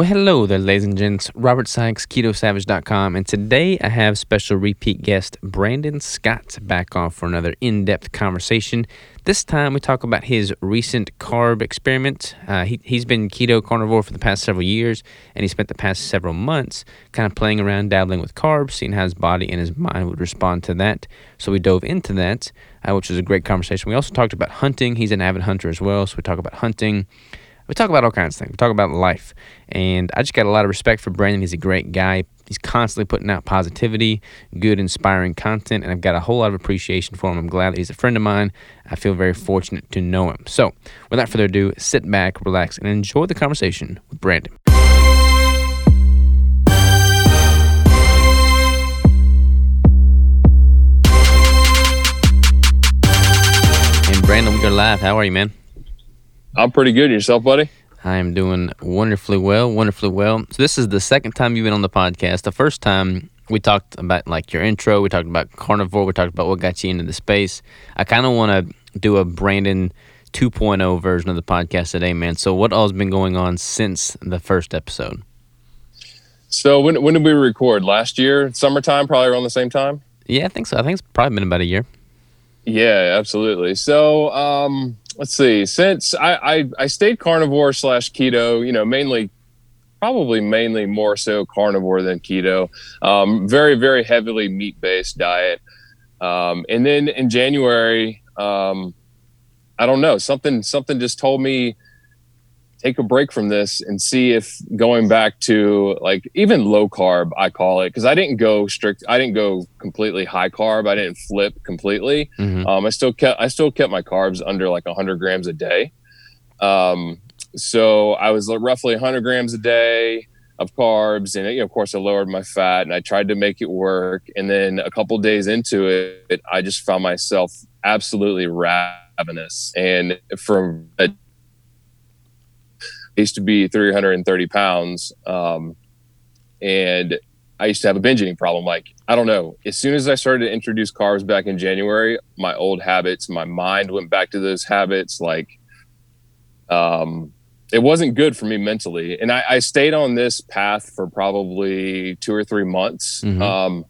Well, hello there, ladies and gents. Robert Sykes, KetoSavage.com, and today I have special repeat guest Brandon Scott back on for another in depth conversation. This time we talk about his recent carb experiment. Uh, he, he's been keto carnivore for the past several years, and he spent the past several months kind of playing around, dabbling with carbs, seeing how his body and his mind would respond to that. So we dove into that, uh, which was a great conversation. We also talked about hunting. He's an avid hunter as well, so we talk about hunting we talk about all kinds of things. We talk about life. And I just got a lot of respect for Brandon. He's a great guy. He's constantly putting out positivity, good, inspiring content, and I've got a whole lot of appreciation for him. I'm glad that he's a friend of mine. I feel very fortunate to know him. So, without further ado, sit back, relax, and enjoy the conversation with Brandon. And Brandon, we are live. How are you, man? I'm pretty good. Yourself, buddy? I am doing wonderfully well, wonderfully well. So this is the second time you've been on the podcast. The first time we talked about like your intro, we talked about carnivore, we talked about what got you into the space. I kind of want to do a Brandon 2.0 version of the podcast today, man. So what all's been going on since the first episode? So when when did we record? Last year, summertime, probably around the same time. Yeah, I think so. I think it's probably been about a year. Yeah, absolutely. So um, let's see. Since I, I, I stayed carnivore slash keto, you know, mainly, probably mainly more so carnivore than keto. Um, very very heavily meat based diet. Um, and then in January, um, I don't know something something just told me take a break from this and see if going back to like even low carb i call it because i didn't go strict i didn't go completely high carb i didn't flip completely mm-hmm. um, i still kept i still kept my carbs under like 100 grams a day um, so i was roughly 100 grams a day of carbs and you know, of course i lowered my fat and i tried to make it work and then a couple days into it i just found myself absolutely ravenous and from a I used to be 330 pounds. Um, and I used to have a binge eating problem. Like, I don't know. As soon as I started to introduce carbs back in January, my old habits, my mind went back to those habits. Like, um, it wasn't good for me mentally. And I, I stayed on this path for probably two or three months. Mm-hmm. Um,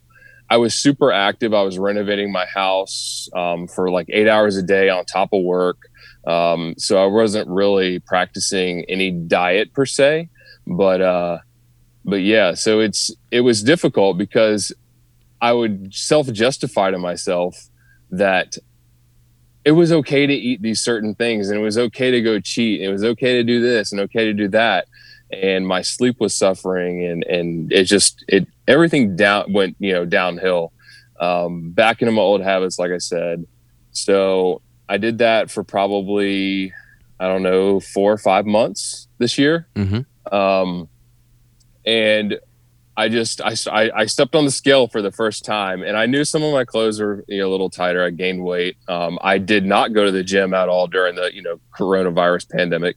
I was super active. I was renovating my house um, for like eight hours a day on top of work. Um, so I wasn't really practicing any diet per se, but uh, but yeah, so it's it was difficult because I would self justify to myself that it was okay to eat these certain things and it was okay to go cheat. And it was okay to do this and okay to do that. And my sleep was suffering and, and it just, it, everything down went, you know, downhill, um, back into my old habits, like I said. So I did that for probably I don't know four or five months this year, mm-hmm. um, and I just I, I stepped on the scale for the first time, and I knew some of my clothes were you know, a little tighter. I gained weight. Um, I did not go to the gym at all during the you know coronavirus pandemic,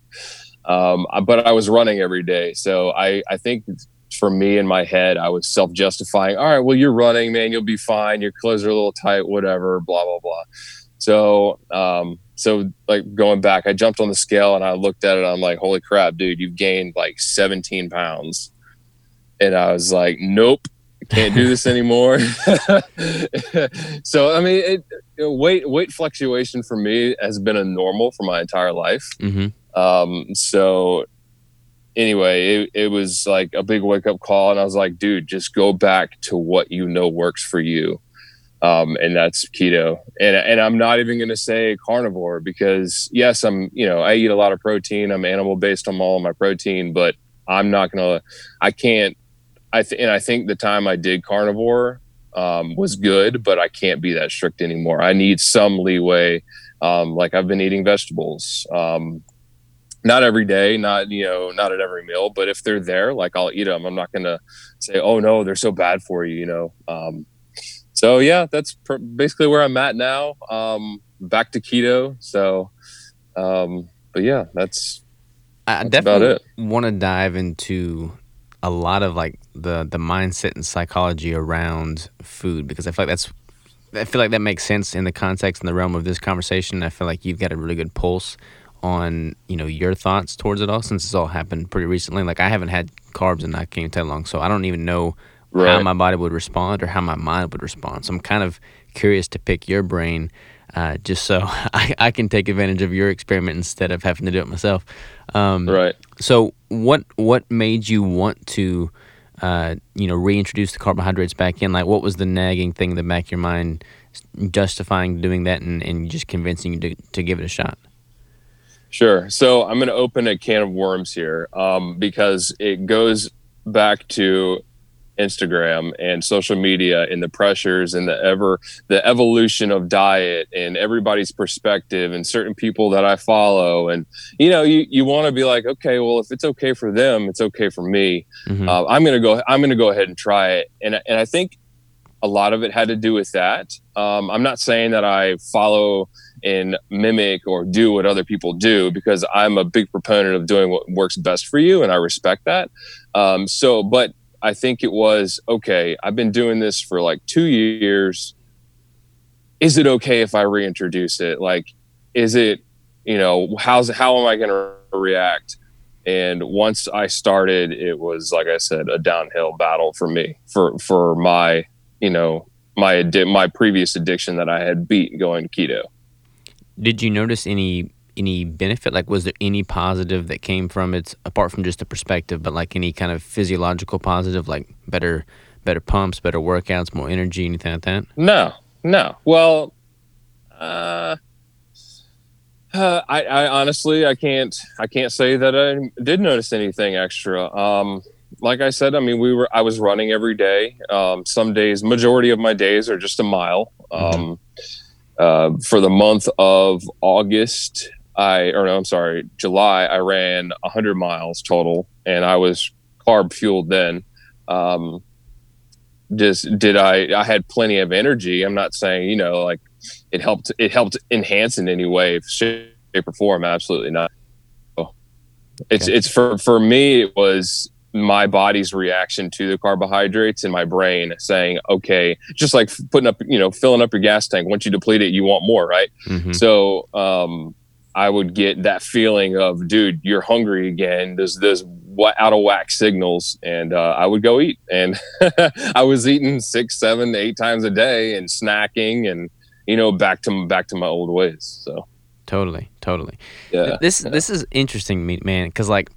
um, but I was running every day. So I I think for me in my head, I was self justifying. All right, well you're running, man. You'll be fine. Your clothes are a little tight, whatever. Blah blah blah. So, um, so like going back, I jumped on the scale and I looked at it. I'm like, holy crap, dude, you've gained like 17 pounds. And I was like, nope, can't do this anymore. so, I mean, it, weight, weight fluctuation for me has been a normal for my entire life. Mm-hmm. Um, so anyway, it, it was like a big wake up call. And I was like, dude, just go back to what you know works for you um, and that's keto. And and I'm not even going to say carnivore because yes, I'm you know I eat a lot of protein. I'm animal based on all my protein, but I'm not going to. I can't. I th- and I think the time I did carnivore um, was good, but I can't be that strict anymore. I need some leeway. Um, like I've been eating vegetables. Um, not every day, not you know, not at every meal, but if they're there, like I'll eat them. I'm not gonna say, "Oh no, they're so bad for you," you know. So yeah, that's pr- basically where I'm at now. Um, back to keto. So, um, but yeah, that's, I definitely want to dive into a lot of like the the mindset and psychology around food because I feel like that's I feel like that makes sense in the context and the realm of this conversation. I feel like you've got a really good pulse on you know your thoughts towards it all since it's all happened pretty recently. Like I haven't had carbs and I can't tell long, so I don't even know right. how my body would respond or how my mind would respond. So I'm kind of curious to pick your brain. Uh, just so I, I can take advantage of your experiment instead of having to do it myself. Um, right. So what what made you want to uh, you know, reintroduce the carbohydrates back in? Like, what was the nagging thing in the back of your mind justifying doing that and, and just convincing you to, to give it a shot? Sure. So I'm going to open a can of worms here um, because it goes back to Instagram and social media and the pressures and the ever the evolution of diet and everybody's perspective and certain people that I follow. And you know you you want to be like okay well if it's okay for them it's okay for me. Mm-hmm. uh, I'm gonna go I'm gonna go ahead and try it. And and I think a lot of it had to do with that. Um, I'm not saying that I follow and mimic or do what other people do because I'm a big proponent of doing what works best for you and I respect that. Um, so but I think it was okay, I've been doing this for like two years. Is it okay if I reintroduce it? Like, is it, you know, how's how am I going to react? And once I started, it was like I said, a downhill battle for me for for my you know my my previous addiction that I had beat going keto. Did you notice any any benefit? Like, was there any positive that came from it apart from just the perspective, but like any kind of physiological positive, like better better pumps, better workouts, more energy, anything like that? No, no. Well, uh, uh, I, I honestly I can't I can't say that I did notice anything extra. Um, like I said, I mean we were I was running every day. Um, some days, majority of my days are just a mile. Mm-hmm. Um, uh, for the month of August, I or no, I'm sorry, July I ran 100 miles total, and I was carb fueled then. Um, just did I? I had plenty of energy. I'm not saying you know like it helped. It helped enhance in any way, shape or form. Absolutely not. It's okay. it's for for me. It was my body's reaction to the carbohydrates in my brain saying, okay, just like putting up, you know, filling up your gas tank. Once you deplete it, you want more, right? Mm-hmm. So, um, I would get that feeling of, dude, you're hungry again. There's this what out of whack signals, and uh, I would go eat. And I was eating six, seven, eight times a day, and snacking, and you know, back to back to my old ways. So totally, totally. Yeah. This yeah. this is interesting, man, because like,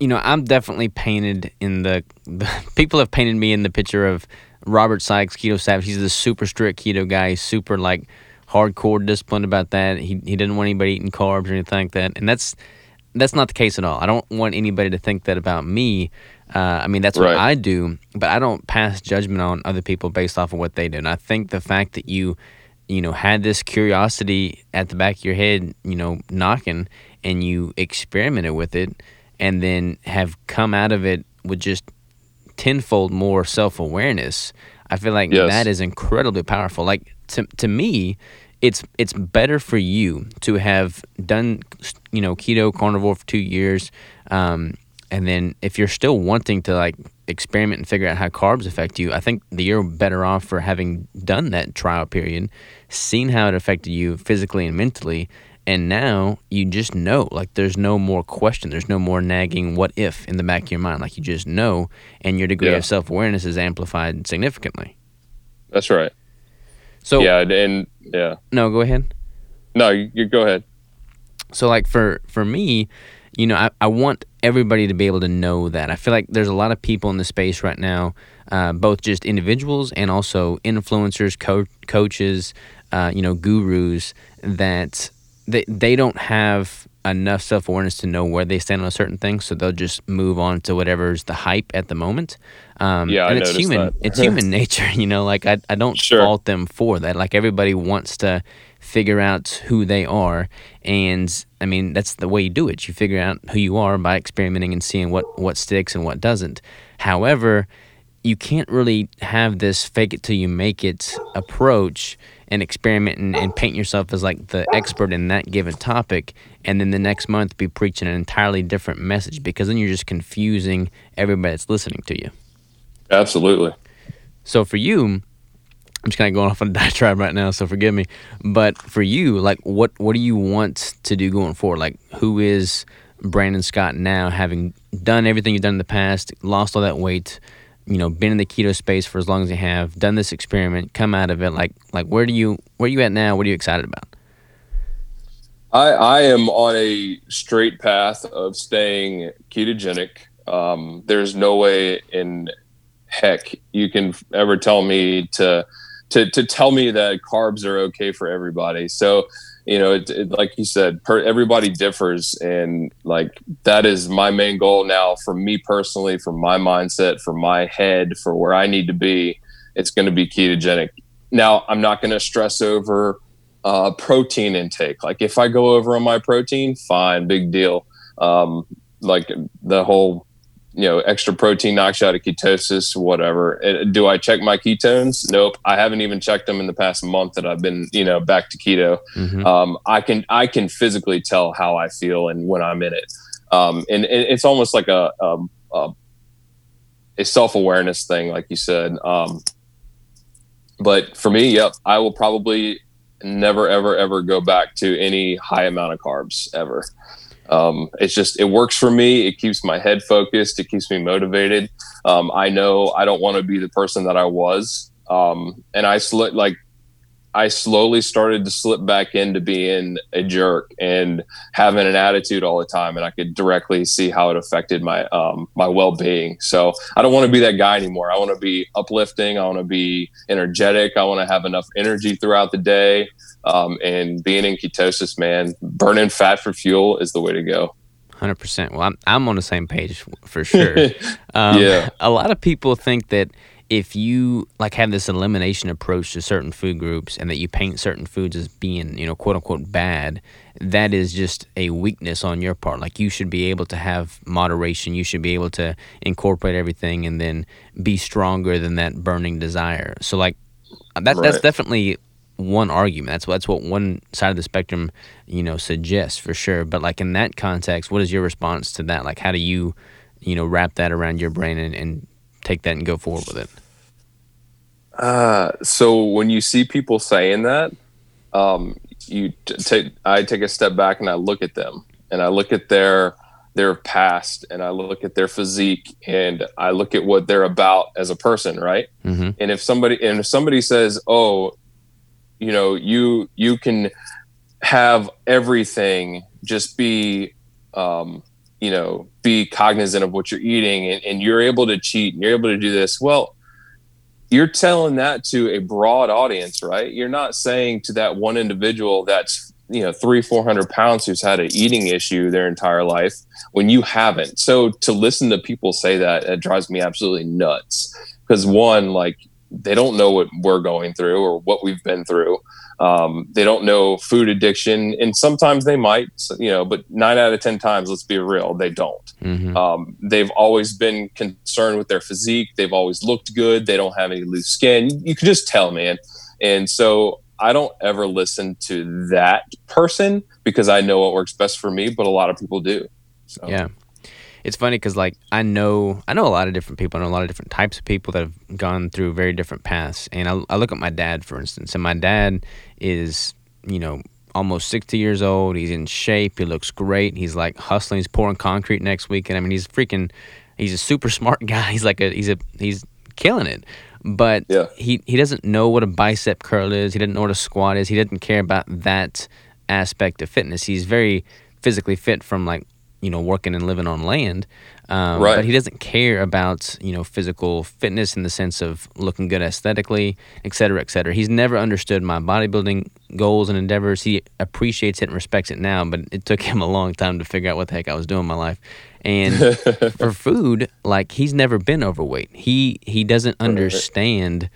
you know, I'm definitely painted in the, the people have painted me in the picture of Robert Sykes, Keto Savage. He's the super strict keto guy. Super like hardcore disciplined about that. He he didn't want anybody eating carbs or anything like that, and that's that's not the case at all. I don't want anybody to think that about me. Uh, I mean, that's what. I do, but I don't pass judgment on other people based off of what they do. And I think the fact that you, you know, had this curiosity at the back of your head, you know, knocking, and you experimented with it, and then have come out of it with just tenfold more self awareness. I feel like yes. that is incredibly powerful. Like to to me, it's it's better for you to have done you know keto carnivore for two years um, and then if you're still wanting to like experiment and figure out how carbs affect you i think that you're better off for having done that trial period seen how it affected you physically and mentally and now you just know like there's no more question there's no more nagging what if in the back of your mind like you just know and your degree yeah. of self-awareness is amplified significantly that's right so yeah, and yeah. No, go ahead. No, you, you go ahead. So like for for me, you know, I, I want everybody to be able to know that. I feel like there's a lot of people in the space right now, uh, both just individuals and also influencers, co- coaches, uh, you know, gurus that they they don't have enough self awareness to know where they stand on a certain thing, so they'll just move on to whatever's the hype at the moment. Um, yeah, and I it's human. It's human nature, you know. Like I, I don't sure. fault them for that. Like everybody wants to figure out who they are, and I mean that's the way you do it. You figure out who you are by experimenting and seeing what what sticks and what doesn't. However, you can't really have this fake it till you make it approach and experiment and, and, paint yourself as like the expert in that given topic and then the next month be preaching an entirely different message because then you're just confusing everybody that's listening to you absolutely so for you I'm just kind of going off on a diatribe right now, so forgive me. But for you, like, what what do you want to do going forward? Like, who is Brandon Scott now, having done everything you've done in the past, lost all that weight, you know, been in the keto space for as long as you have, done this experiment, come out of it, like, like where do you where are you at now? What are you excited about? I I am on a straight path of staying ketogenic. Um, there's no way in heck you can ever tell me to to to tell me that carbs are okay for everybody. So you know, it, it, like you said, per, everybody differs, and like that is my main goal now for me personally, for my mindset, for my head, for where I need to be. It's going to be ketogenic. Now, I'm not going to stress over uh, protein intake. Like if I go over on my protein, fine, big deal. Um, like the whole you know, extra protein knocks you out of ketosis, whatever. Do I check my ketones? Nope. I haven't even checked them in the past month that I've been, you know, back to keto. Mm-hmm. Um, I can I can physically tell how I feel and when I'm in it. Um, and, and, it's almost like a a, a, a self awareness thing, like you said. Um, but for me, yep, I will probably never ever ever go back to any high amount of carbs ever. Um, it's just it works for me. It keeps my head focused. It keeps me motivated. Um, I know I don't want to be the person that I was, um, and I sl- like I slowly started to slip back into being a jerk and having an attitude all the time, and I could directly see how it affected my um, my well being. So I don't want to be that guy anymore. I want to be uplifting. I want to be energetic. I want to have enough energy throughout the day. Um, and being in ketosis, man, burning fat for fuel is the way to go. Hundred percent. Well, I'm I'm on the same page for sure. um, yeah. A lot of people think that if you like have this elimination approach to certain food groups and that you paint certain foods as being you know quote unquote bad that is just a weakness on your part like you should be able to have moderation you should be able to incorporate everything and then be stronger than that burning desire so like that right. that's definitely one argument. That's that's what one side of the spectrum, you know, suggests for sure. But like in that context, what is your response to that? Like, how do you, you know, wrap that around your brain and, and take that and go forward with it? Uh, so when you see people saying that, um, you t- take I take a step back and I look at them and I look at their their past and I look at their physique and I look at what they're about as a person, right? Mm-hmm. And if somebody and if somebody says, "Oh, you know you you can have everything just be um, you know be cognizant of what you're eating and, and you're able to cheat and you're able to do this well you're telling that to a broad audience right? You're not saying to that one individual that's you know three four hundred pounds who's had an eating issue their entire life when you haven't. So to listen to people say that it drives me absolutely nuts. Because one like they don't know what we're going through or what we've been through. Um, they don't know food addiction, and sometimes they might, you know, but nine out of ten times, let's be real, they don't. Mm-hmm. Um, they've always been concerned with their physique. They've always looked good. They don't have any loose skin. You can just tell, man. And so I don't ever listen to that person because I know what works best for me, but a lot of people do. So. Yeah, it's funny because like I know I know a lot of different people. I know a lot of different types of people that have gone through very different paths. And I, I look at my dad, for instance, and my dad is you know almost 60 years old. He's in shape. He looks great. He's like hustling. He's pouring concrete next week. And I mean, he's freaking, he's a super smart guy. He's like a, he's a, he's killing it. But yeah. he, he doesn't know what a bicep curl is. He doesn't know what a squat is. He doesn't care about that aspect of fitness. He's very physically fit from like you know working and living on land um, right. but he doesn't care about you know physical fitness in the sense of looking good aesthetically et cetera et cetera. He's never understood my bodybuilding goals and endeavors. He appreciates it and respects it now but it took him a long time to figure out what the heck i was doing in my life. And for food like he's never been overweight. He he doesn't understand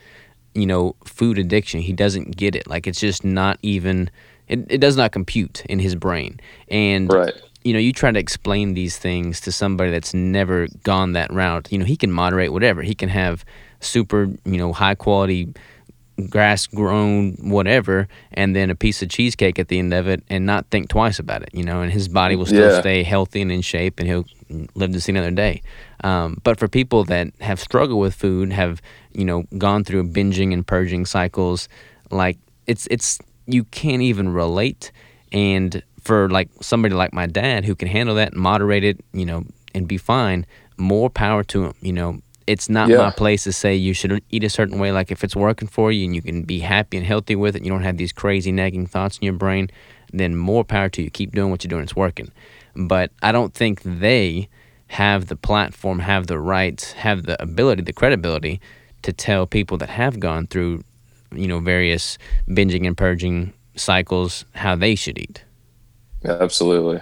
you know food addiction. He doesn't get it. Like it's just not even it, it does not compute in his brain. And right you know, you try to explain these things to somebody that's never gone that route. You know, he can moderate whatever. He can have super, you know, high quality grass grown whatever and then a piece of cheesecake at the end of it and not think twice about it you know and his body will still yeah. stay healthy and in shape and he'll live to see another day. Um, but for people that have struggled with food, have you know gone through binging and purging cycles, like it's it's you can't even relate. And for like somebody like my dad who can handle that, and moderate it, you know, and be fine, more power to him. You know, it's not Yeah. my place to say you should eat a certain way. Like if it's working for you and you can be happy and healthy with it, you don't have these crazy nagging thoughts in your brain, then more power to you. Keep doing what you're doing. It's working. But I don't think they have the platform, have the rights, have the ability, the credibility to tell people that have gone through, you know, various binging and purging cycles how they should eat. Absolutely.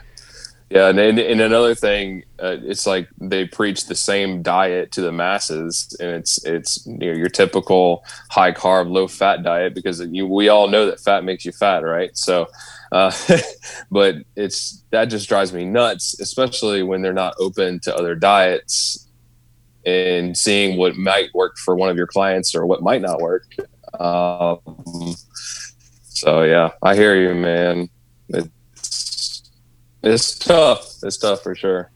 Yeah, and, and, and another thing, uh, it's like they preach the same diet to the masses, and it's it's you know, your typical high carb, low fat diet because you, we all know that fat makes you fat, right? So, uh, but it's that just drives me nuts, especially when they're not open to other diets and seeing what might work for one of your clients or what might not work. Um, so yeah, I hear you, man. It's it's tough. It's tough for sure.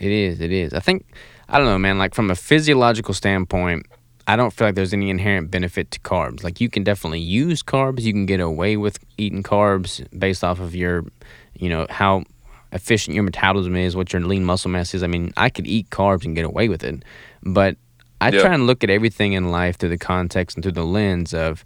It is. It is. I think I don't know, man. Like from a physiological standpoint, I don't feel like there's any inherent benefit to carbs. Like you can definitely use carbs. You can get away with eating carbs based off of your, you know, how efficient your metabolism is, what your lean muscle mass is. I mean, I could eat carbs and get away with it, but I Yeah. try and look at everything in life through the context and through the lens of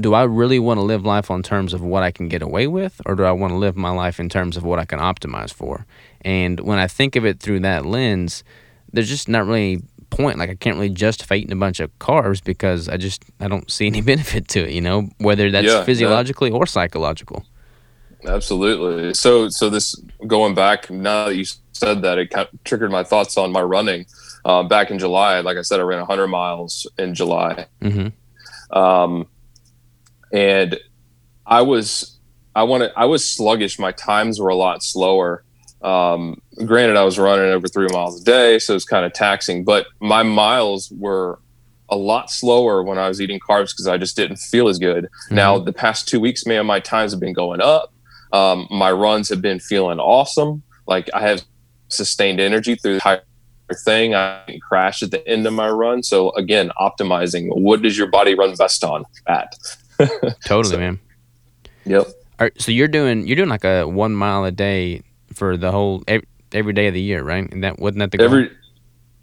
do I really want to live life on terms of what I can get away with, or do I want to live my life in terms of what I can optimize for? And when I think of it through that lens, there's just not really point. Like I can't really justify eating a bunch of carbs because I just I don't see any benefit to it. You know, whether that's Yeah, yeah. physiologically or psychological. Absolutely. So so this going back now that you said that it kind of triggered my thoughts on my running. Uh, back in July, like I said, I ran 100 miles in July. hmm um, and I was I wanted I was sluggish. My times were a lot slower. Um, granted, I was running over three miles a day, so it's kind of taxing. But my miles were a lot slower when I was eating carbs because I just didn't feel as good. Now the past two weeks, man, my times have been going up. Um, my runs have been feeling awesome. Like I have sustained energy through the entire thing. I didn't crash at the end of my run. So again, optimizing. What does your body run best on? At. Totally, So- man. Yep. All right, so you're doing you're doing like a one mile a day for the whole every, every day of the year, right? And that wasn't that the goal? Every.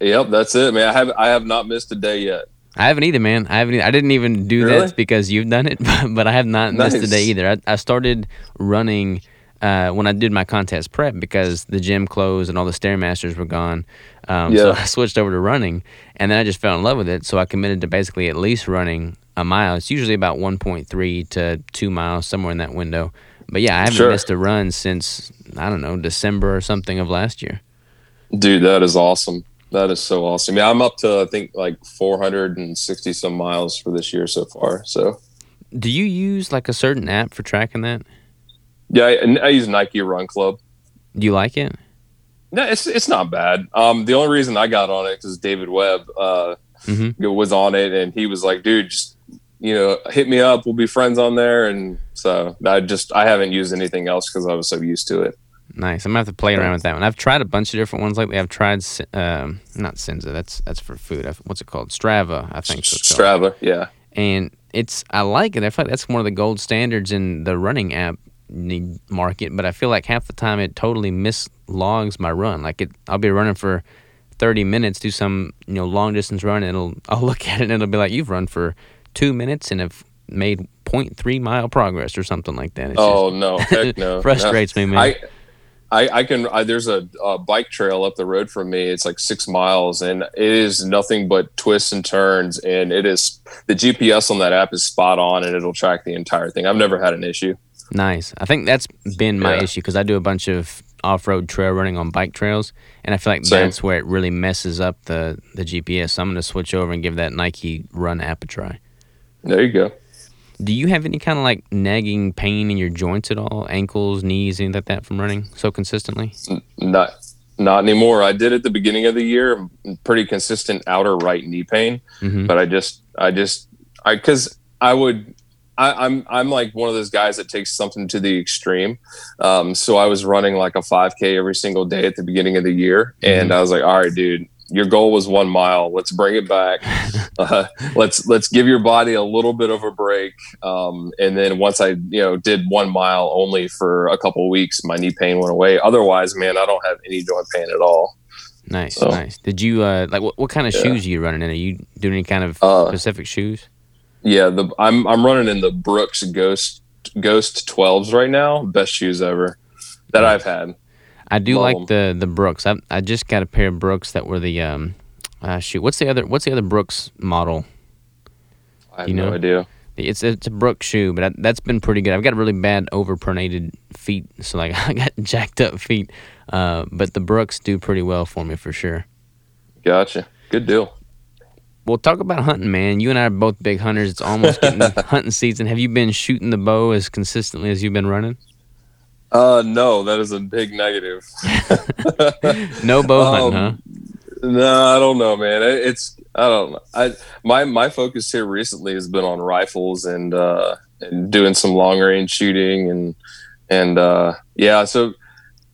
Yep, that's it, man. I have I have not missed a day yet. I haven't either, man. I haven't. I didn't even do Really? that because you've done it, but I have not missed a day either. I, I started running uh, when I did my contest prep because the gym closed and all the stairmasters were gone. Um, So I switched over to running, and then I just fell in love with it. So I committed to basically at least running a mile. It's usually about 1.3 to two miles, somewhere in that window. But yeah, I haven't Sure. missed a run since I don't know December or something of last year. Dude, that is awesome. That is so awesome. Yeah, I'm up to I think like 460 some miles for this year so far. So Do you use like a certain app for tracking that? yeah, I, I use Nike Run Club. Do you like it? No, it's it's not bad. Um, the only reason I got on it is David Webb uh, hmm was on it, and he was like, "Dude, just you know, hit me up. We'll be friends on there." And so I just I haven't used anything else because I was so used to it. Nice. I'm gonna have to play around with that one. I've tried a bunch of different ones lately. I've tried, um, not Senza. That's that's for food. I've, what's it called? Strava. I think so it's called. Strava, yeah, And it's I like it. I feel like that's one of the gold standards in the running app market. But I feel like half the time it totally mislogs my run. Like it, I'll be running for 30 minutes, do some you know long distance run, and it'll I'll look at it and it'll be like you've run for two minutes and have made 0.3 mile progress or something like that. It's oh no, heck no, just frustrates me, man. I, I, I can. I, there's a, a bike trail up the road from me. It's like six miles, and it is nothing but twists and turns. And it is the GPS on that app is spot on, and it'll track the entire thing. I've never had an issue. Nice. I think that's been my Yeah. issue because I do a bunch of off-road trail running on bike trails, and I feel like Same. that's where it really messes up the the GPS. So I'm gonna switch over and give that Nike Run app a try. There you go. Do you have any kind of like nagging pain in your joints at all, ankles, knees, anything like that from running so consistently? Not not anymore. I did at the beginning of the year, pretty consistent outer right knee pain, hmm but I just I just I because I would I, am I'm, I'm like one of those guys that takes something to the extreme. Um, so I was running like a 5K every single day at the beginning of the year, mm-hmm. and I was like, all right, dude, your goal was one mile. Let's bring it back. Uh, let's let's give your body a little bit of a break. Um, and then once I you know did one mile only for a couple weeks, my knee pain went away. Otherwise, man, I don't have any joint pain at all. Nice, so, nice. Did you uh, like what, what kind of yeah. shoes are you running in? Are you doing any kind of uh, specific shoes? Yeah, the I'm I'm running in the Brooks Ghost Ghost 12s right now. Best shoes ever that nice. I've had. I do Love like them. the the Brooks. I I just got a pair of Brooks that were the um uh, shoot. What's the other What's the other Brooks model? I have you know? no idea. It's it's a Brooks shoe, but I, that's been pretty good. I've got really bad overpronated feet, so like I got jacked up feet. Uh, but the Brooks do pretty well for me for sure. Gotcha. Good deal. Well, talk about hunting, man. You and I are both big hunters. It's almost getting hunting season. Have you been shooting the bow as consistently as you've been running? Uh, no, that is a big negative. no bow um, huh? No, I don't know, man. It's I don't know. I my my focus here recently has been on rifles and uh and doing some long range shooting and and uh yeah, so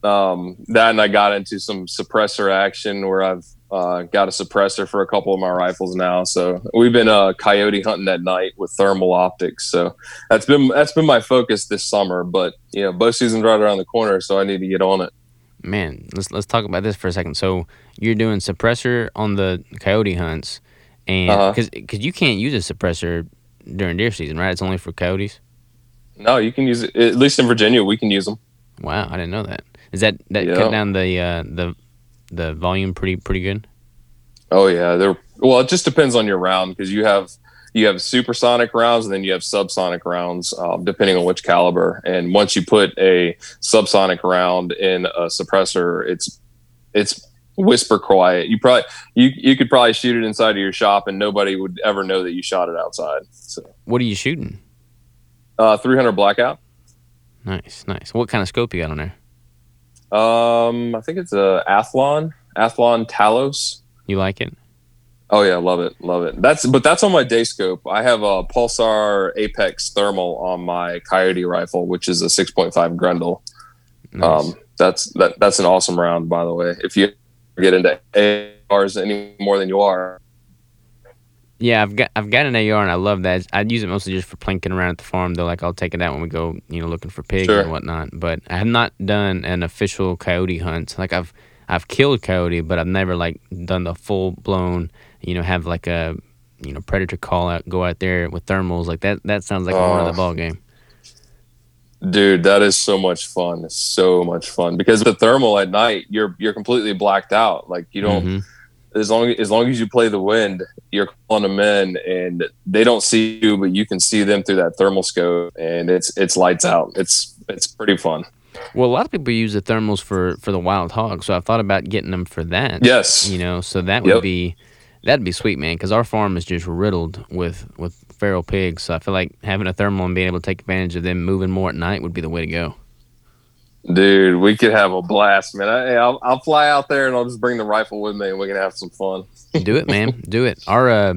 um that and I got into some suppressor action where I've uh, got a suppressor for a couple of my rifles now, so we've been uh, coyote hunting at night with thermal optics. So that's been that's been my focus this summer. But you know, bow season's right around the corner, so I need to get on it. Man, let's let's talk about this for a second. So you're doing suppressor on the coyote hunts, and because uh-huh. because you can't use a suppressor during deer season, right? It's only for coyotes. No, you can use it. At least in Virginia, we can use them. Wow, I didn't know that. Is that that yeah. cut down the uh, the the volume pretty pretty good? Oh yeah, they're well. It just depends on your round because you have you have supersonic rounds and then you have subsonic rounds, um, depending on which caliber. And once you put a subsonic round in a suppressor, it's it's whisper quiet. You probably you you could probably shoot it inside of your shop and nobody would ever know that you shot it outside. So what are you shooting? Uh, 300 blackout. Nice, nice. What kind of scope you got on there? Um, I think it's a Athlon, Athlon Talos. You like it? Oh yeah, love it, love it. That's but that's on my day scope. I have a Pulsar Apex thermal on my Coyote rifle, which is a 6.5 Grendel. Nice. Um, that's that that's an awesome round, by the way. If you get into ARs any more than you are. Yeah, I've got I've got an AR and I love that. I use it mostly just for plinking around at the farm. Though, like I'll take it out when we go, you know, looking for pigs sure. and whatnot. But I have not done an official coyote hunt. Like I've I've killed coyote, but I've never like done the full blown, you know, have like a you know predator call out, go out there with thermals like that. That sounds like oh. the ball game. Dude, that is so much fun. It's so much fun because the thermal at night, you're you're completely blacked out. Like you don't. Mm-hmm as long as long as you play the wind, you're calling them in, and they don't see you, but you can see them through that thermal scope, and it's it's lights out. It's it's pretty fun. Well, a lot of people use the thermals for for the wild hog, so I've thought about getting them for that. Yes, you know, so that would yep. be that'd be sweet, man, because our farm is just riddled with with feral pigs. So I feel like having a thermal and being able to take advantage of them moving more at night would be the way to go. Dude, we could have a blast, man. I, will I'll fly out there and I'll just bring the rifle with me and we can have some fun. Do it, man. Do it. Our uh,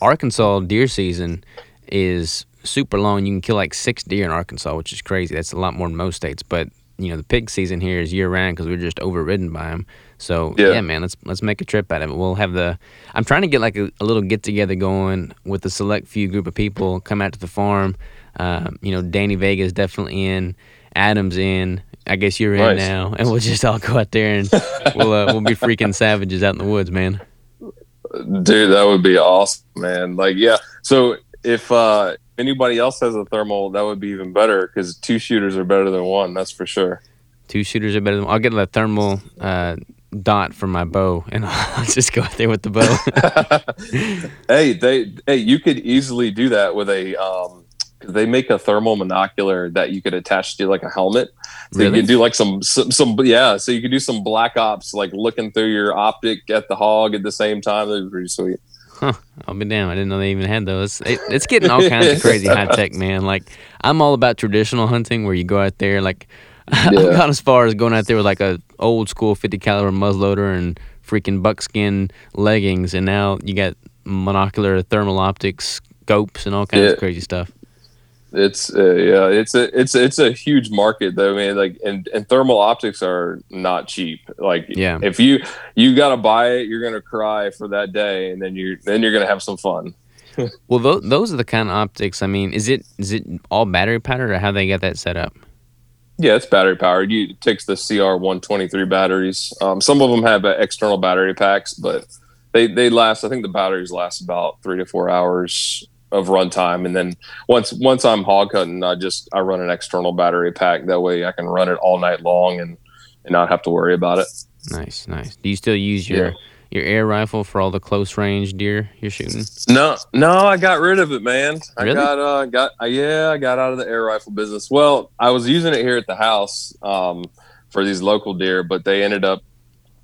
Arkansas deer season is super long. You can kill like six deer in Arkansas, which is crazy. That's a lot more than most states. But you know, the pig season here is year round because we're just overridden by them. So yeah. yeah. man, let's let's make a trip out of it. We'll have the. I'm trying to get like a, a little get together going with a select few group of people. Come out to the farm. Um, you know, Danny Vega's definitely in. Adam's in. I guess you're nice. in now, and we'll just all go out there and we'll uh, we'll be freaking savages out in the woods, man. Dude, that would be awesome, man. Like, yeah. So if uh, anybody else has a thermal, that would be even better because two shooters are better than one. That's for sure. Two shooters are better than. I'll get a thermal uh, dot for my bow, and I'll just go out there with the bow. hey, they hey, you could easily do that with a um, they make a thermal monocular that you could attach to like a helmet. So really? you can do like some, some, some yeah. So you could do some black ops like looking through your optic at the hog at the same time. That'd be pretty sweet. Huh. I'll be damned. I didn't know they even had those. It, it's getting all kinds of crazy high tech, man. Like I'm all about traditional hunting where you go out there. Like yeah. I've gone as far as going out there with like a old school 50 caliber muzzleloader and freaking buckskin leggings, and now you got monocular thermal optics scopes and all kinds yeah. of crazy stuff. It's uh, yeah, it's a it's it's a huge market though, man. Like and and thermal optics are not cheap. Like Yeah. if you you got to buy it, you're gonna cry for that day, and then you then you're gonna have some fun. Well, tho- those are the kind of optics. I mean, is it is it all battery powered or how they got that set up? Yeah, it's battery powered. You it takes the CR123 batteries. Um, some of them have uh, external battery packs, but they they last. I think the batteries last about three to four hours of runtime, and then once once I'm hog hunting, I just I run an external battery pack. That way, I can run it all night long and and not have to worry about it. Nice, nice. Do you still use your Yeah. your air rifle for all the close range deer you're shooting? No, no, I got rid of it, man. I Really? got uh got uh, yeah, I got out of the air rifle business. Well, I was using it here at the house um for these local deer, but they ended up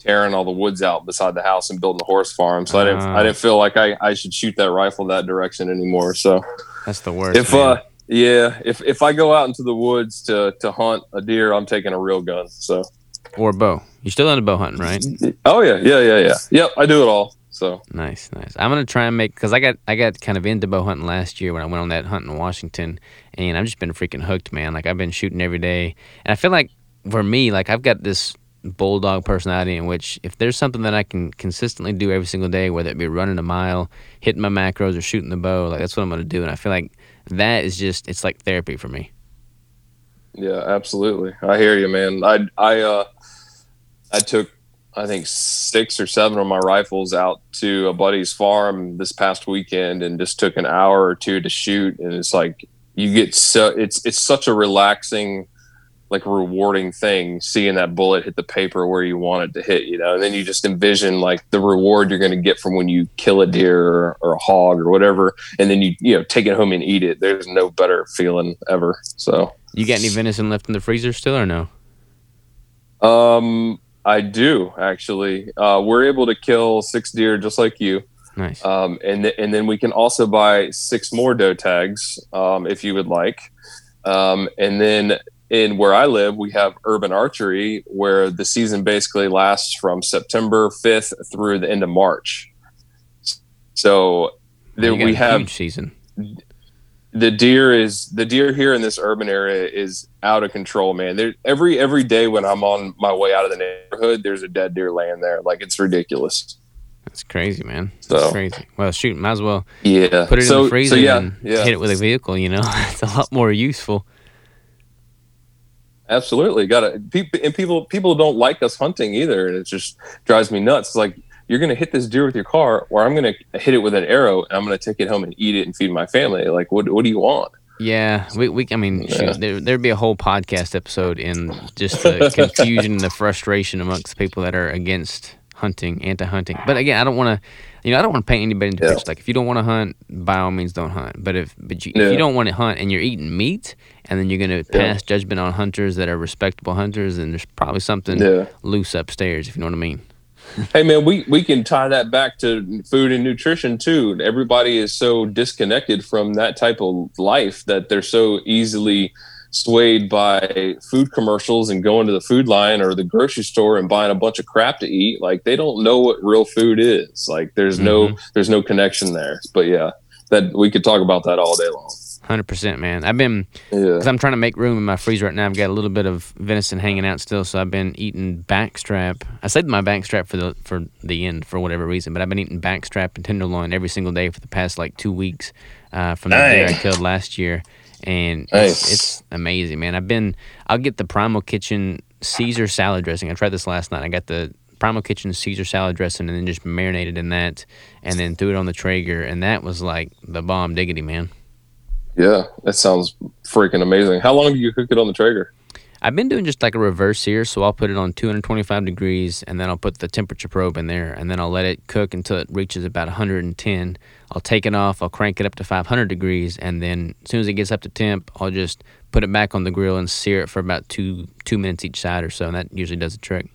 tearing all the woods out beside the house and building a horse farm. So I didn't Ah. I didn't feel like I, I should shoot that rifle that direction anymore. So That's the worst. if man. uh yeah, if if I go out into the woods to to hunt a deer, I'm taking a real gun. So or bow. You're still into bow hunting, right? Oh yeah, yeah, yeah, yeah. Yep, I do it all. So Nice, nice. I'm gonna try and make because I got I got kind of into bow hunting last year when I went on that hunt in Washington, and I've just been freaking hooked, man. Like I've been shooting every day, and I feel like for me, like I've got this bulldog personality in which if there's something that I can consistently do every single day, whether it be running a mile, hitting my macros, or shooting the bow, like that's what I'm gonna do. And I feel like that is just it's like therapy for me. Yeah, absolutely. I hear you, man. I I uh I took I think six or seven of my rifles out to a buddy's farm this past weekend and just took an hour or two to shoot and it's like you get so it's it's such a relaxing like rewarding thing seeing that bullet hit the paper where you want it to hit you know and then you just envision like the reward you're going to get from when you kill a deer or, or a hog or whatever and then you you know take it home and eat it there's no better feeling ever so You got any venison left in the freezer still or no? Um, I do actually. Uh, we're able to kill six deer just like you. Nice. Um, and th- and then we can also buy six more doe tags um, if you would like. Um, and then in where I live, we have urban archery where the season basically lasts from September 5th through the end of March. So there we have season. the deer is the deer here in this urban area is out of control, man. There every every day when I'm on my way out of the neighborhood, there's a dead deer laying there. Like it's ridiculous. That's crazy, man. That's So- crazy. Well, shoot, might as well Yeah. put it so, in the freezer So yeah, and yeah, hit it with a vehicle. You know, it's a lot more useful. Absolutely. Got to and people people don't like us hunting either, and it just drives me nuts. It's like you're gonna hit this deer with your car, or I'm gonna hit it with an arrow, and I'm gonna take it home and eat it and feed my family. Like, what what do you want? Yeah, we, we I mean, Yeah. shoot, there, there'd be a whole podcast episode in just the confusion and the frustration amongst people that are against hunting, anti-hunting. But again, I don't want to, you know, I don't want to paint anybody into Yeah. Like, if you don't want to hunt, by all means, don't hunt. But if, but you, if you don't want to hunt and you're eating meat, and then you're gonna Yeah. pass judgment on hunters that are respectable hunters, then there's probably something Yeah. loose upstairs, if you know what I mean. Hey man, we we can tie that back to food and nutrition too. Everybody is so disconnected from that type of life that they're so easily swayed by food commercials and going to the food line or the grocery store and buying a bunch of crap to eat. Like they don't know what real food is. Like there's no there's no connection there. But yeah, that we could talk about that all day long. Hundred percent, man. I've been Yeah. because I'm trying to make room in my freezer right now. I've got a little bit of venison hanging out still, so I've been eating backstrap. I saved my backstrap for the for the end for whatever reason, but I've been eating backstrap and tenderloin every single day for the past like two weeks uh, from the deer I killed last year, and Nice. it's, it's amazing, man. I've been I'll get the Primal Kitchen Caesar salad dressing. I tried this last night. I got the Primal Kitchen Caesar salad dressing and then just marinated in that, and then threw it on the Traeger, and that was like the bomb diggity, man. Yeah. That sounds freaking amazing. How long do you cook it on the Traeger? I've been doing just like a reverse sear, so I'll put it on 225 degrees and then I'll put the temperature probe in there and then I'll let it cook until it reaches about 110. I'll take it off, I'll crank it up to 500 degrees, and then as soon as it gets up to temp, I'll just put it back on the grill and sear it for about two two minutes each side or so, and that usually does the trick.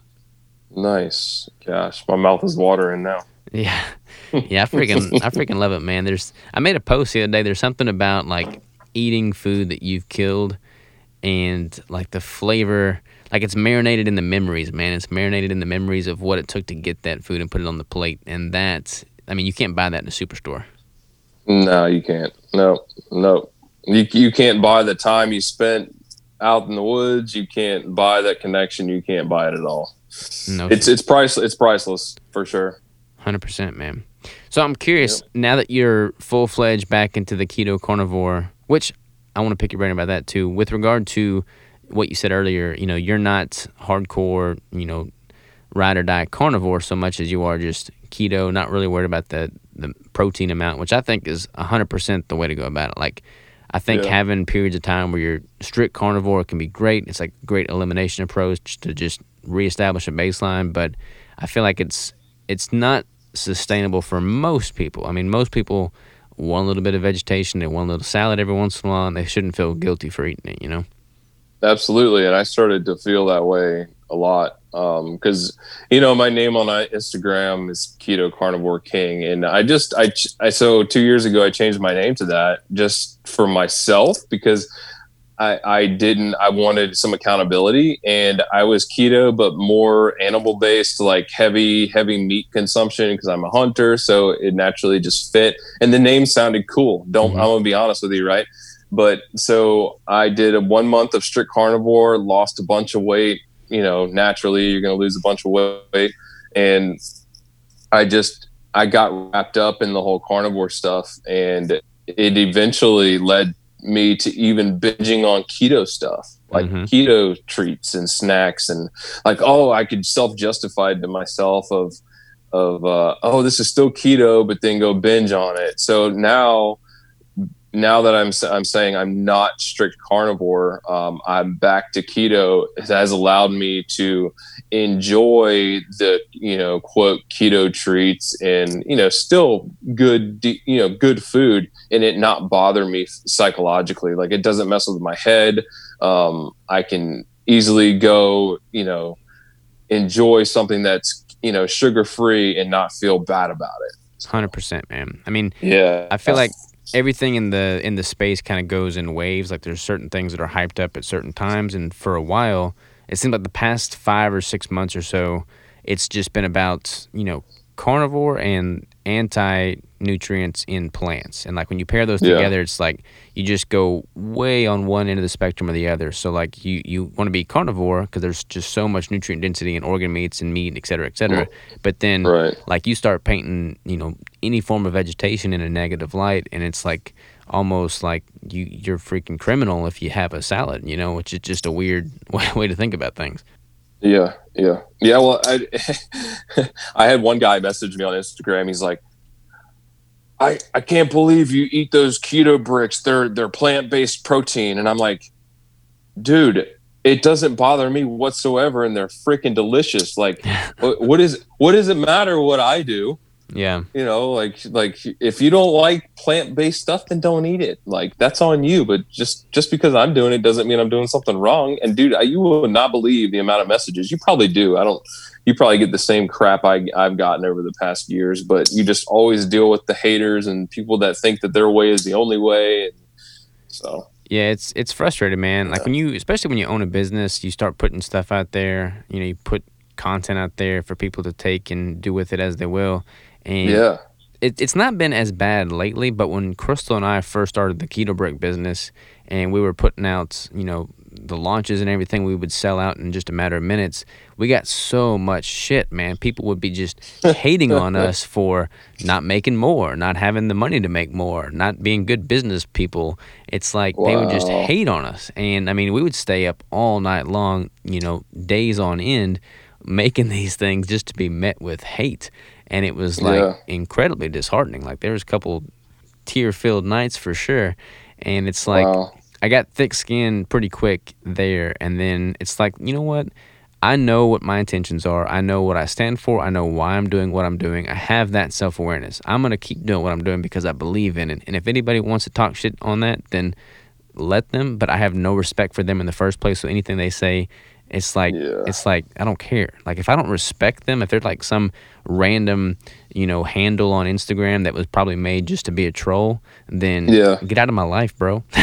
Nice. Gosh, my mouth is watering now. Yeah, yeah, I freaking, I freaking love it, man. There's, I made a post the other day. There's something about like eating food that you've killed, and like the flavor, like it's marinated in the memories, man. It's marinated in the memories of what it took to get that food and put it on the plate, and that's, I mean, you can't buy that in a superstore. No, you can't. No, no. You you can't buy the time you spent out in the woods. You can't buy that connection. You can't buy it at all. No, it's it's priceless. It's priceless for sure. Hundred percent, man. So I'm curious yep. now that you're full fledged back into the keto carnivore, which I want to pick your brain about that too. With regard to what you said earlier, you know, you're not hardcore, you know, ride or die carnivore so much as you are just keto, not really worried about the the protein amount, which I think is hundred percent the way to go about it. Like I think yeah. having periods of time where you're strict carnivore can be great. It's like a great elimination approach to just reestablish a baseline, but I feel like it's it's not sustainable for most people. I mean, most people a little bit of vegetation, and one little salad every once in a while, and they shouldn't feel guilty for eating it, you know? Absolutely. And I started to feel that way a lot because um, you know my name on Instagram is Keto Carnivore King, and I just I, I so two years ago I changed my name to that just for myself because I, I didn't I wanted some accountability and I was keto but more animal based like heavy heavy meat consumption because I'm a hunter so it naturally just fit. And the name sounded cool. Don't mm-hmm. I'm gonna be honest with you right? But so I did a one month of strict carnivore lost a bunch of weight you know naturally you're gonna lose a bunch of weight. And I just I got wrapped up in the whole carnivore stuff and it eventually led me to even binging on keto stuff like mm-hmm. keto treats and snacks and like oh i could self-justify to myself of of uh, oh this is still keto but then go binge on it so now now that I'm I'm saying I'm not strict carnivore, um, I'm back to keto. It has allowed me to enjoy the you know quote keto treats and you know still good you know good food and it not bother me psychologically. Like it doesn't mess with my head. Um, I can easily go you know enjoy something that's you know sugar free and not feel bad about it. Hundred percent, man. I mean, yeah, I feel like everything in the in the space kind of goes in waves. Like there's certain things that are hyped up at certain times, and for a while, it seems like the past five or six months or so, it's just been about you know carnivore and anti nutrients in plants. And like when you pair those yeah. together, it's like you just go way on one end of the spectrum or the other. So like you you want to be carnivore because there's just so much nutrient density in organ meats and meat, et cetera, et cetera. Mm. But then right. like you start painting, you know, any form of vegetation in a negative light, and it's like almost like you you're freaking criminal if you have a salad, you know, which is just a weird way to think about things. Yeah, yeah, yeah. Well, I I had one guy message me on Instagram. He's like, I I can't believe you eat those keto bricks. They're they're plant based protein, and I'm like, dude, it doesn't bother me whatsoever, and they're freaking delicious. Like, what, what is what does it matter what I do? Yeah. You know, like like if you don't like plant-based stuff then don't eat it. Like that's on you, but just just because I'm doing it doesn't mean I'm doing something wrong. And dude, you will not believe the amount of messages. You probably do. I don't you probably get the same crap I I've gotten over the past years, but you just always deal with the haters and people that think that their way is the only way. So yeah, it's it's frustrating, man. Like when you, especially when you own a business, you start putting stuff out there. You know, you put content out there for people to take and do with it as they will. And yeah. It, it's not been as bad lately, but when Crystal and I first started the Keto Brick business and we were putting out, you know, the launches and everything we would sell out in just a matter of minutes, we got so much shit, man. People would be just hating on us for not making more, not having the money to make more, not being good business people. It's like wow. they would just hate on us. And I mean, we would stay up all night long, you know, days on end making these things just to be met with hate and it was like yeah. incredibly disheartening. Like there was a couple tear filled nights for sure, and it's like wow. I got thick skin pretty quick there, and then it's like you know what. I know what my intentions are. I know what I stand for. I know why I'm doing what I'm doing. I have that self awareness. I'm going to keep doing what I'm doing because I believe in it. And if anybody wants to talk shit on that, then let them. But I have no respect for them in the first place. So anything they say it's like yeah. it's like I don't care. Like if I don't respect them, if they're like some random, you know, handle on Instagram that was probably made just to be a troll, then yeah. get out of my life, bro.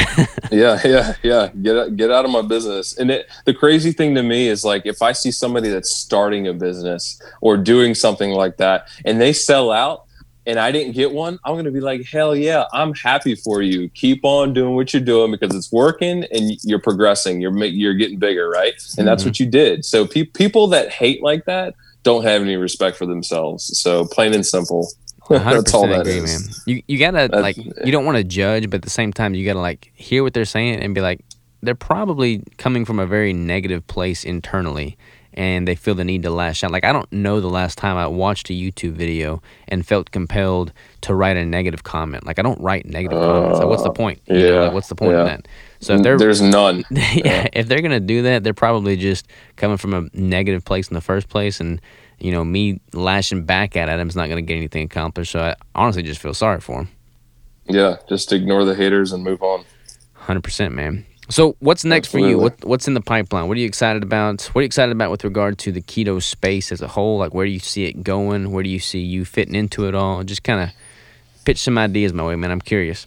yeah, yeah, yeah. Get out, get out of my business. And it, the crazy thing to me is like if I see somebody that's starting a business or doing something like that and they sell out, and I didn't get one, I'm gonna be like, hell yeah, I'm happy for you. Keep on doing what you're doing because it's working and you're progressing. You're you're getting bigger, right? And that's mm-hmm. what you did. So pe- people that hate like that don't have any respect for themselves. So plain and simple. That's all that agree, is. man. You you gotta that's, like you don't want to judge, but at the same time you gotta like hear what they're saying and be like, they're probably coming from a very negative place internally and they feel the need to lash out. Like I don't know the last time I watched a YouTube video and felt compelled to write a negative comment. Like I don't write negative uh, comments. Like what's the point? You yeah. Know, like, what's the point yeah. of that? So if they're there's none. yeah, yeah, if they're gonna do that, they're probably just coming from a negative place in the first place, and you know me lashing back at them is not gonna get anything accomplished. So I honestly just feel sorry for them. Yeah, just ignore the haters and move on. Hundred percent, man. So what's next Absolutely. for you? What what's in the pipeline? What are you excited about? What are you excited about with regard to the keto space as a whole? Like where do you see it going? Where do you see you fitting into it all? Just kind of pitch some ideas my way, man. I'm curious.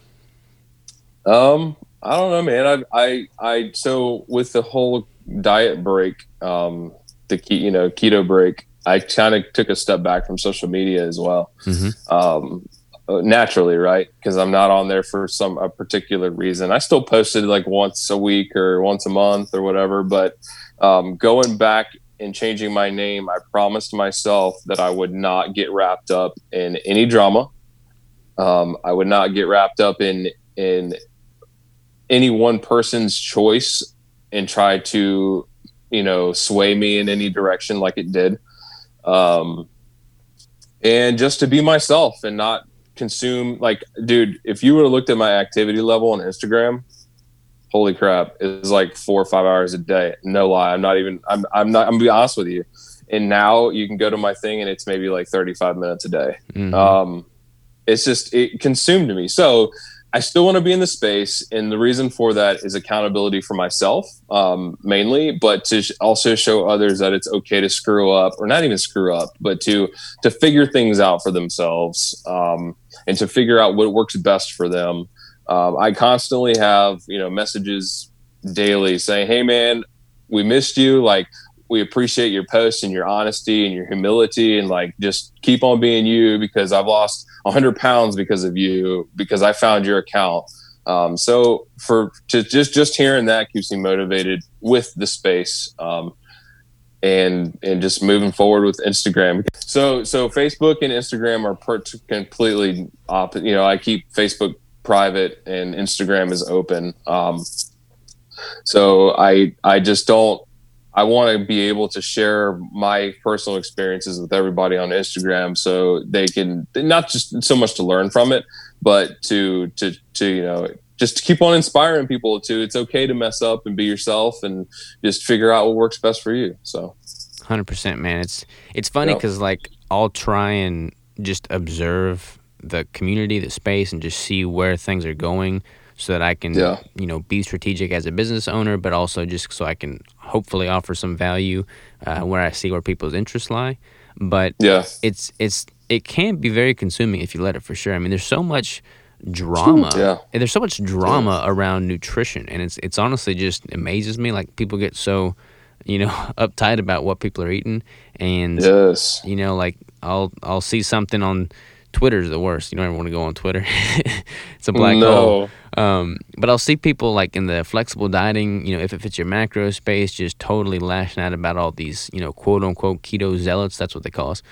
Um, I don't know, man. I I I so with the whole diet break, um, the key, you know, keto break, I kind of took a step back from social media as well. Mm-hmm. Um, naturally, right? Because I'm not on there for some a particular reason. I still posted like once a week or once a month or whatever, but um, going back and changing my name, I promised myself that I would not get wrapped up in any drama. Um, I would not get wrapped up in in any one person's choice and try to, you know, sway me in any direction like it did. Um, and just to be myself and not consume like dude if you would have looked at my activity level on instagram holy crap it's like four or five hours a day. No lie i'm not even i'm, I'm not i'm gonna be honest with you. And now you can go to my thing and it's maybe like 35 minutes a day. Mm-hmm. um it's just it consumed me. So I still want to be in the space, and the reason for that is accountability for myself, um, mainly, but to also show others that it's okay to screw up, or not even screw up, but to to figure things out for themselves, um, and to figure out what works best for them. Um, I constantly have you know messages daily saying, "Hey, man, we missed you. Like, we appreciate your posts and your honesty and your humility, and like just keep on being you because I've lost." 100 pounds because of you because I found your account. Um, so for to just just hearing that keeps me motivated with the space um, and and just moving forward with Instagram. So so Facebook and Instagram are per- completely opposite. You know, I keep Facebook private and Instagram is open. Um, so I I just don't I want to be able to share my personal experiences with everybody on Instagram so they can not just so much to learn from it, but to to to you know just keep on inspiring people to it's okay to mess up and be yourself and just figure out what works best for you. So 100% man. It's it's funny cuz like I'll try and just observe the community, the space and just see where things are going so that I can, yeah. you know, be strategic as a business owner, but also just so I can hopefully offer some value uh, where I see where people's interests lie. But yeah, it's it's it can be very consuming if you let it for sure. I mean, there's so much drama. Yeah. And there's so much drama yeah. around nutrition, and it's it's honestly just amazes me. Like people get so, you know, uptight about what people are eating, and yes, you know, like I'll I'll see something on Twitter's the worst. You don't ever want to go on Twitter. it's a black no. hole. Um, but I'll see people like in the flexible dieting, you know, if it fits your macro space, just totally lashing out about all these, you know, quote unquote keto zealots. That's what they call us.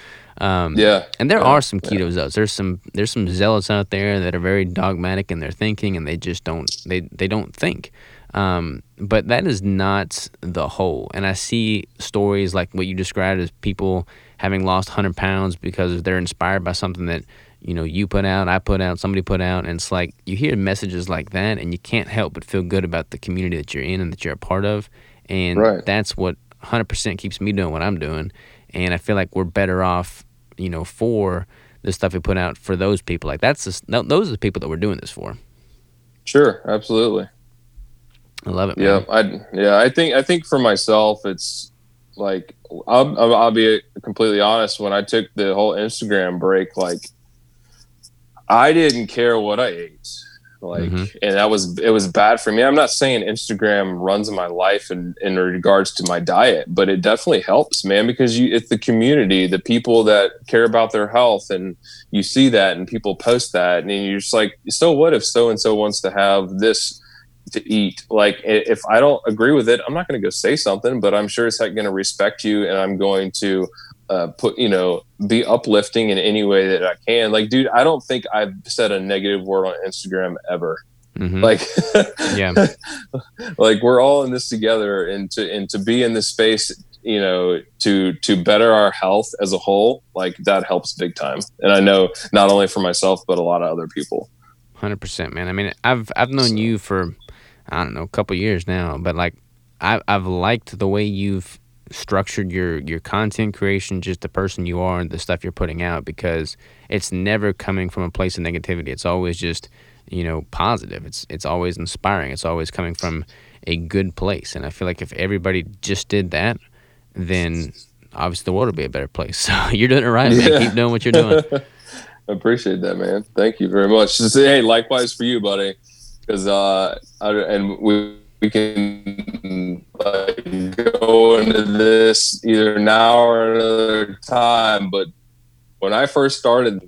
Um, yeah. And there yeah. are some keto yeah. zealots. There's some there's some zealots out there that are very dogmatic in their thinking, and they just don't they they don't think. Um, but that is not the whole. And I see stories like what you described as people having lost 100 pounds because they're inspired by something that you know you put out i put out somebody put out and it's like you hear messages like that and you can't help but feel good about the community that you're in and that you're a part of. And right. that's what 100% keeps me doing what i'm doing. And i feel like we're better off you know for the stuff we put out for those people. Like that's just, those are the people that we're doing this for. Sure. Absolutely. I love it man. yeah i yeah i think i think for myself it's like I'll, I'll be completely honest. When i took the whole instagram break like i didn't care what i ate. Like Mhm. and that was it was bad for me. I'm not saying instagram runs my life in in regards to my diet but it definitely helps man because you it's the community the people that care about their health and you see that and people post that and you're just like so what if so and so wants to have this to eat like if i don't agree with it i'm not going to go say something but i'm sure it's heck going to respect you and i'm going to uh, put you know be uplifting in any way that I can. Like, dude, I don't think I've said a negative word on Instagram ever. Mhm. Like, Yeah. like we're all in this together, and to and to be in this space, you know, to to better our health as a whole, like that helps big time. And I know not only for myself, but a lot of other people. Hundred percent, man. I mean, I've I've known So- you for I don't know a couple years now, but like I I've liked the way you've structured your your content creation, just the person you are and the stuff you're putting out, because it's never coming from a place of negativity. It's always just you know positive. It's it's always inspiring. It's always coming from a good place, and I feel like if everybody just did that, then obviously the world would be a better place. So you're doing it right, man. Keep doing what you're doing. I appreciate that, man. Thank you very much. Hey, likewise for you, buddy. Because uh, I, and we we can like go into this either now or another time. But when I first started,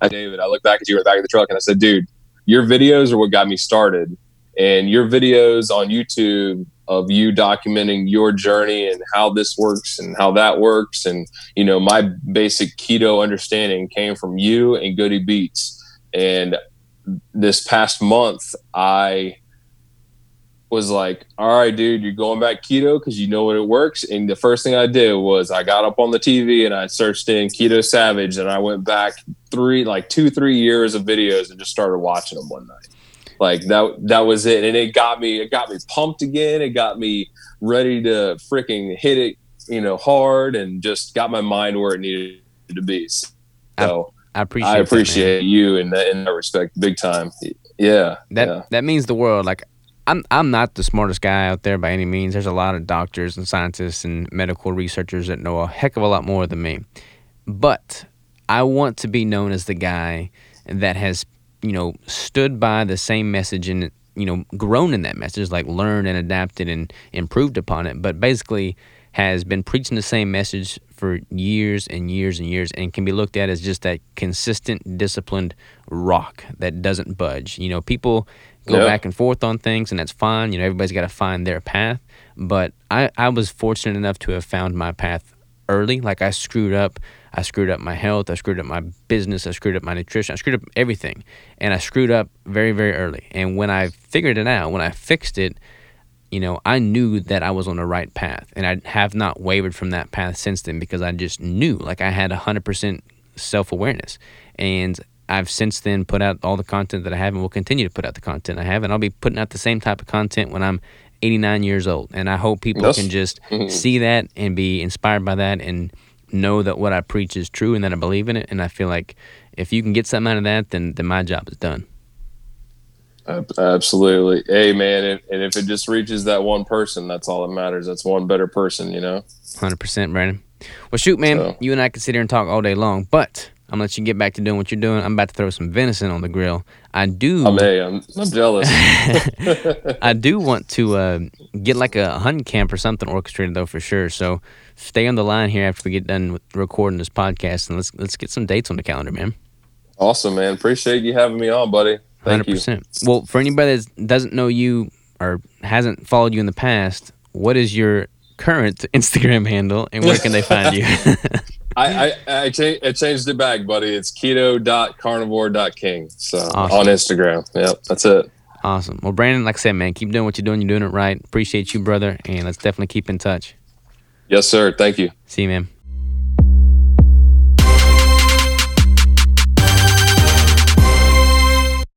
I David, I looked back at you in the back of the truck and I said, dude, your videos are what got me started, and your videos on YouTube of you documenting your journey and how this works and how that works and you know my basic keto understanding came from you and goody beats and this past month i was like all right dude you're going back keto because you know what it works. And the first thing i did was i got up on the tv and i searched in keto savage and i went back three like two three years of videos and just started watching them one night. Like that that was it. And it got me it got me pumped again. It got me ready to freaking hit it you know hard and just got my mind where it needed to be. So I appreciate. i that, you in that in that respect big time yeah that yeah. that means the world. Like I'm I'm not the smartest guy out there by any means. There's a lot of doctors and scientists and medical researchers that know a heck of a lot more than me. But I want to be known as the guy that has, you know, stood by the same message and you know, grown in that message, like learned and adapted and improved upon it, but basically has been preaching the same message for years and years and years and can be looked at as just that consistent, disciplined rock that doesn't budge. You know, people go Yeah. back and forth on things and that's fine. You know, everybody's got to find their path. But I, I was fortunate enough to have found my path early. Like I screwed up. I screwed up my health. I screwed up my business. I screwed up my nutrition. I screwed up everything. And I screwed up very, very early. And when I figured it out, when I fixed it, you know, I knew that I was on the right path. And I have not wavered from that path since then because I just knew, like I had 100% self awareness. And I've since then put out all the content that I have and will continue to put out the content I have. And I'll be putting out the same type of content when I'm 89 years old. And I hope people Yes. can just Mhm. see that and be inspired by that and know that what I preach is true and that I believe in it. And I feel like if you can get something out of that, then, then my job is done. Ab- Absolutely. Hey, man. If, and if it just reaches that one person, that's all that matters. That's one better person, you know? Hundred percent, Brandon. Well, shoot, man. So- You and I could sit here and talk all day long, but I'm gonna let you get back to doing what you're doing. I'm about to throw some venison on the grill. I do. I'm, hey, I'm, I'm jealous. I do want to uh, get like a hunting camp or something orchestrated though for sure. So stay on the line here after we get done with recording this podcast, and let's let's get some dates on the calendar, man. awesome, man. Appreciate you having me on, buddy. Thank Hundred you. percent. Well, for anybody that doesn't know you or hasn't followed you in the past, what is your current Instagram handle, and where can they find you? I, I, I, cha- I changed it back, buddy. It's keto.carnivore.king. So Awesome. on Instagram. Yep, that's it. Awesome. Well, Brandon, like I said, man, keep doing what you're doing. You're doing it right. Appreciate you, brother. And let's definitely keep in touch. Yes, sir. Thank you. See you, man.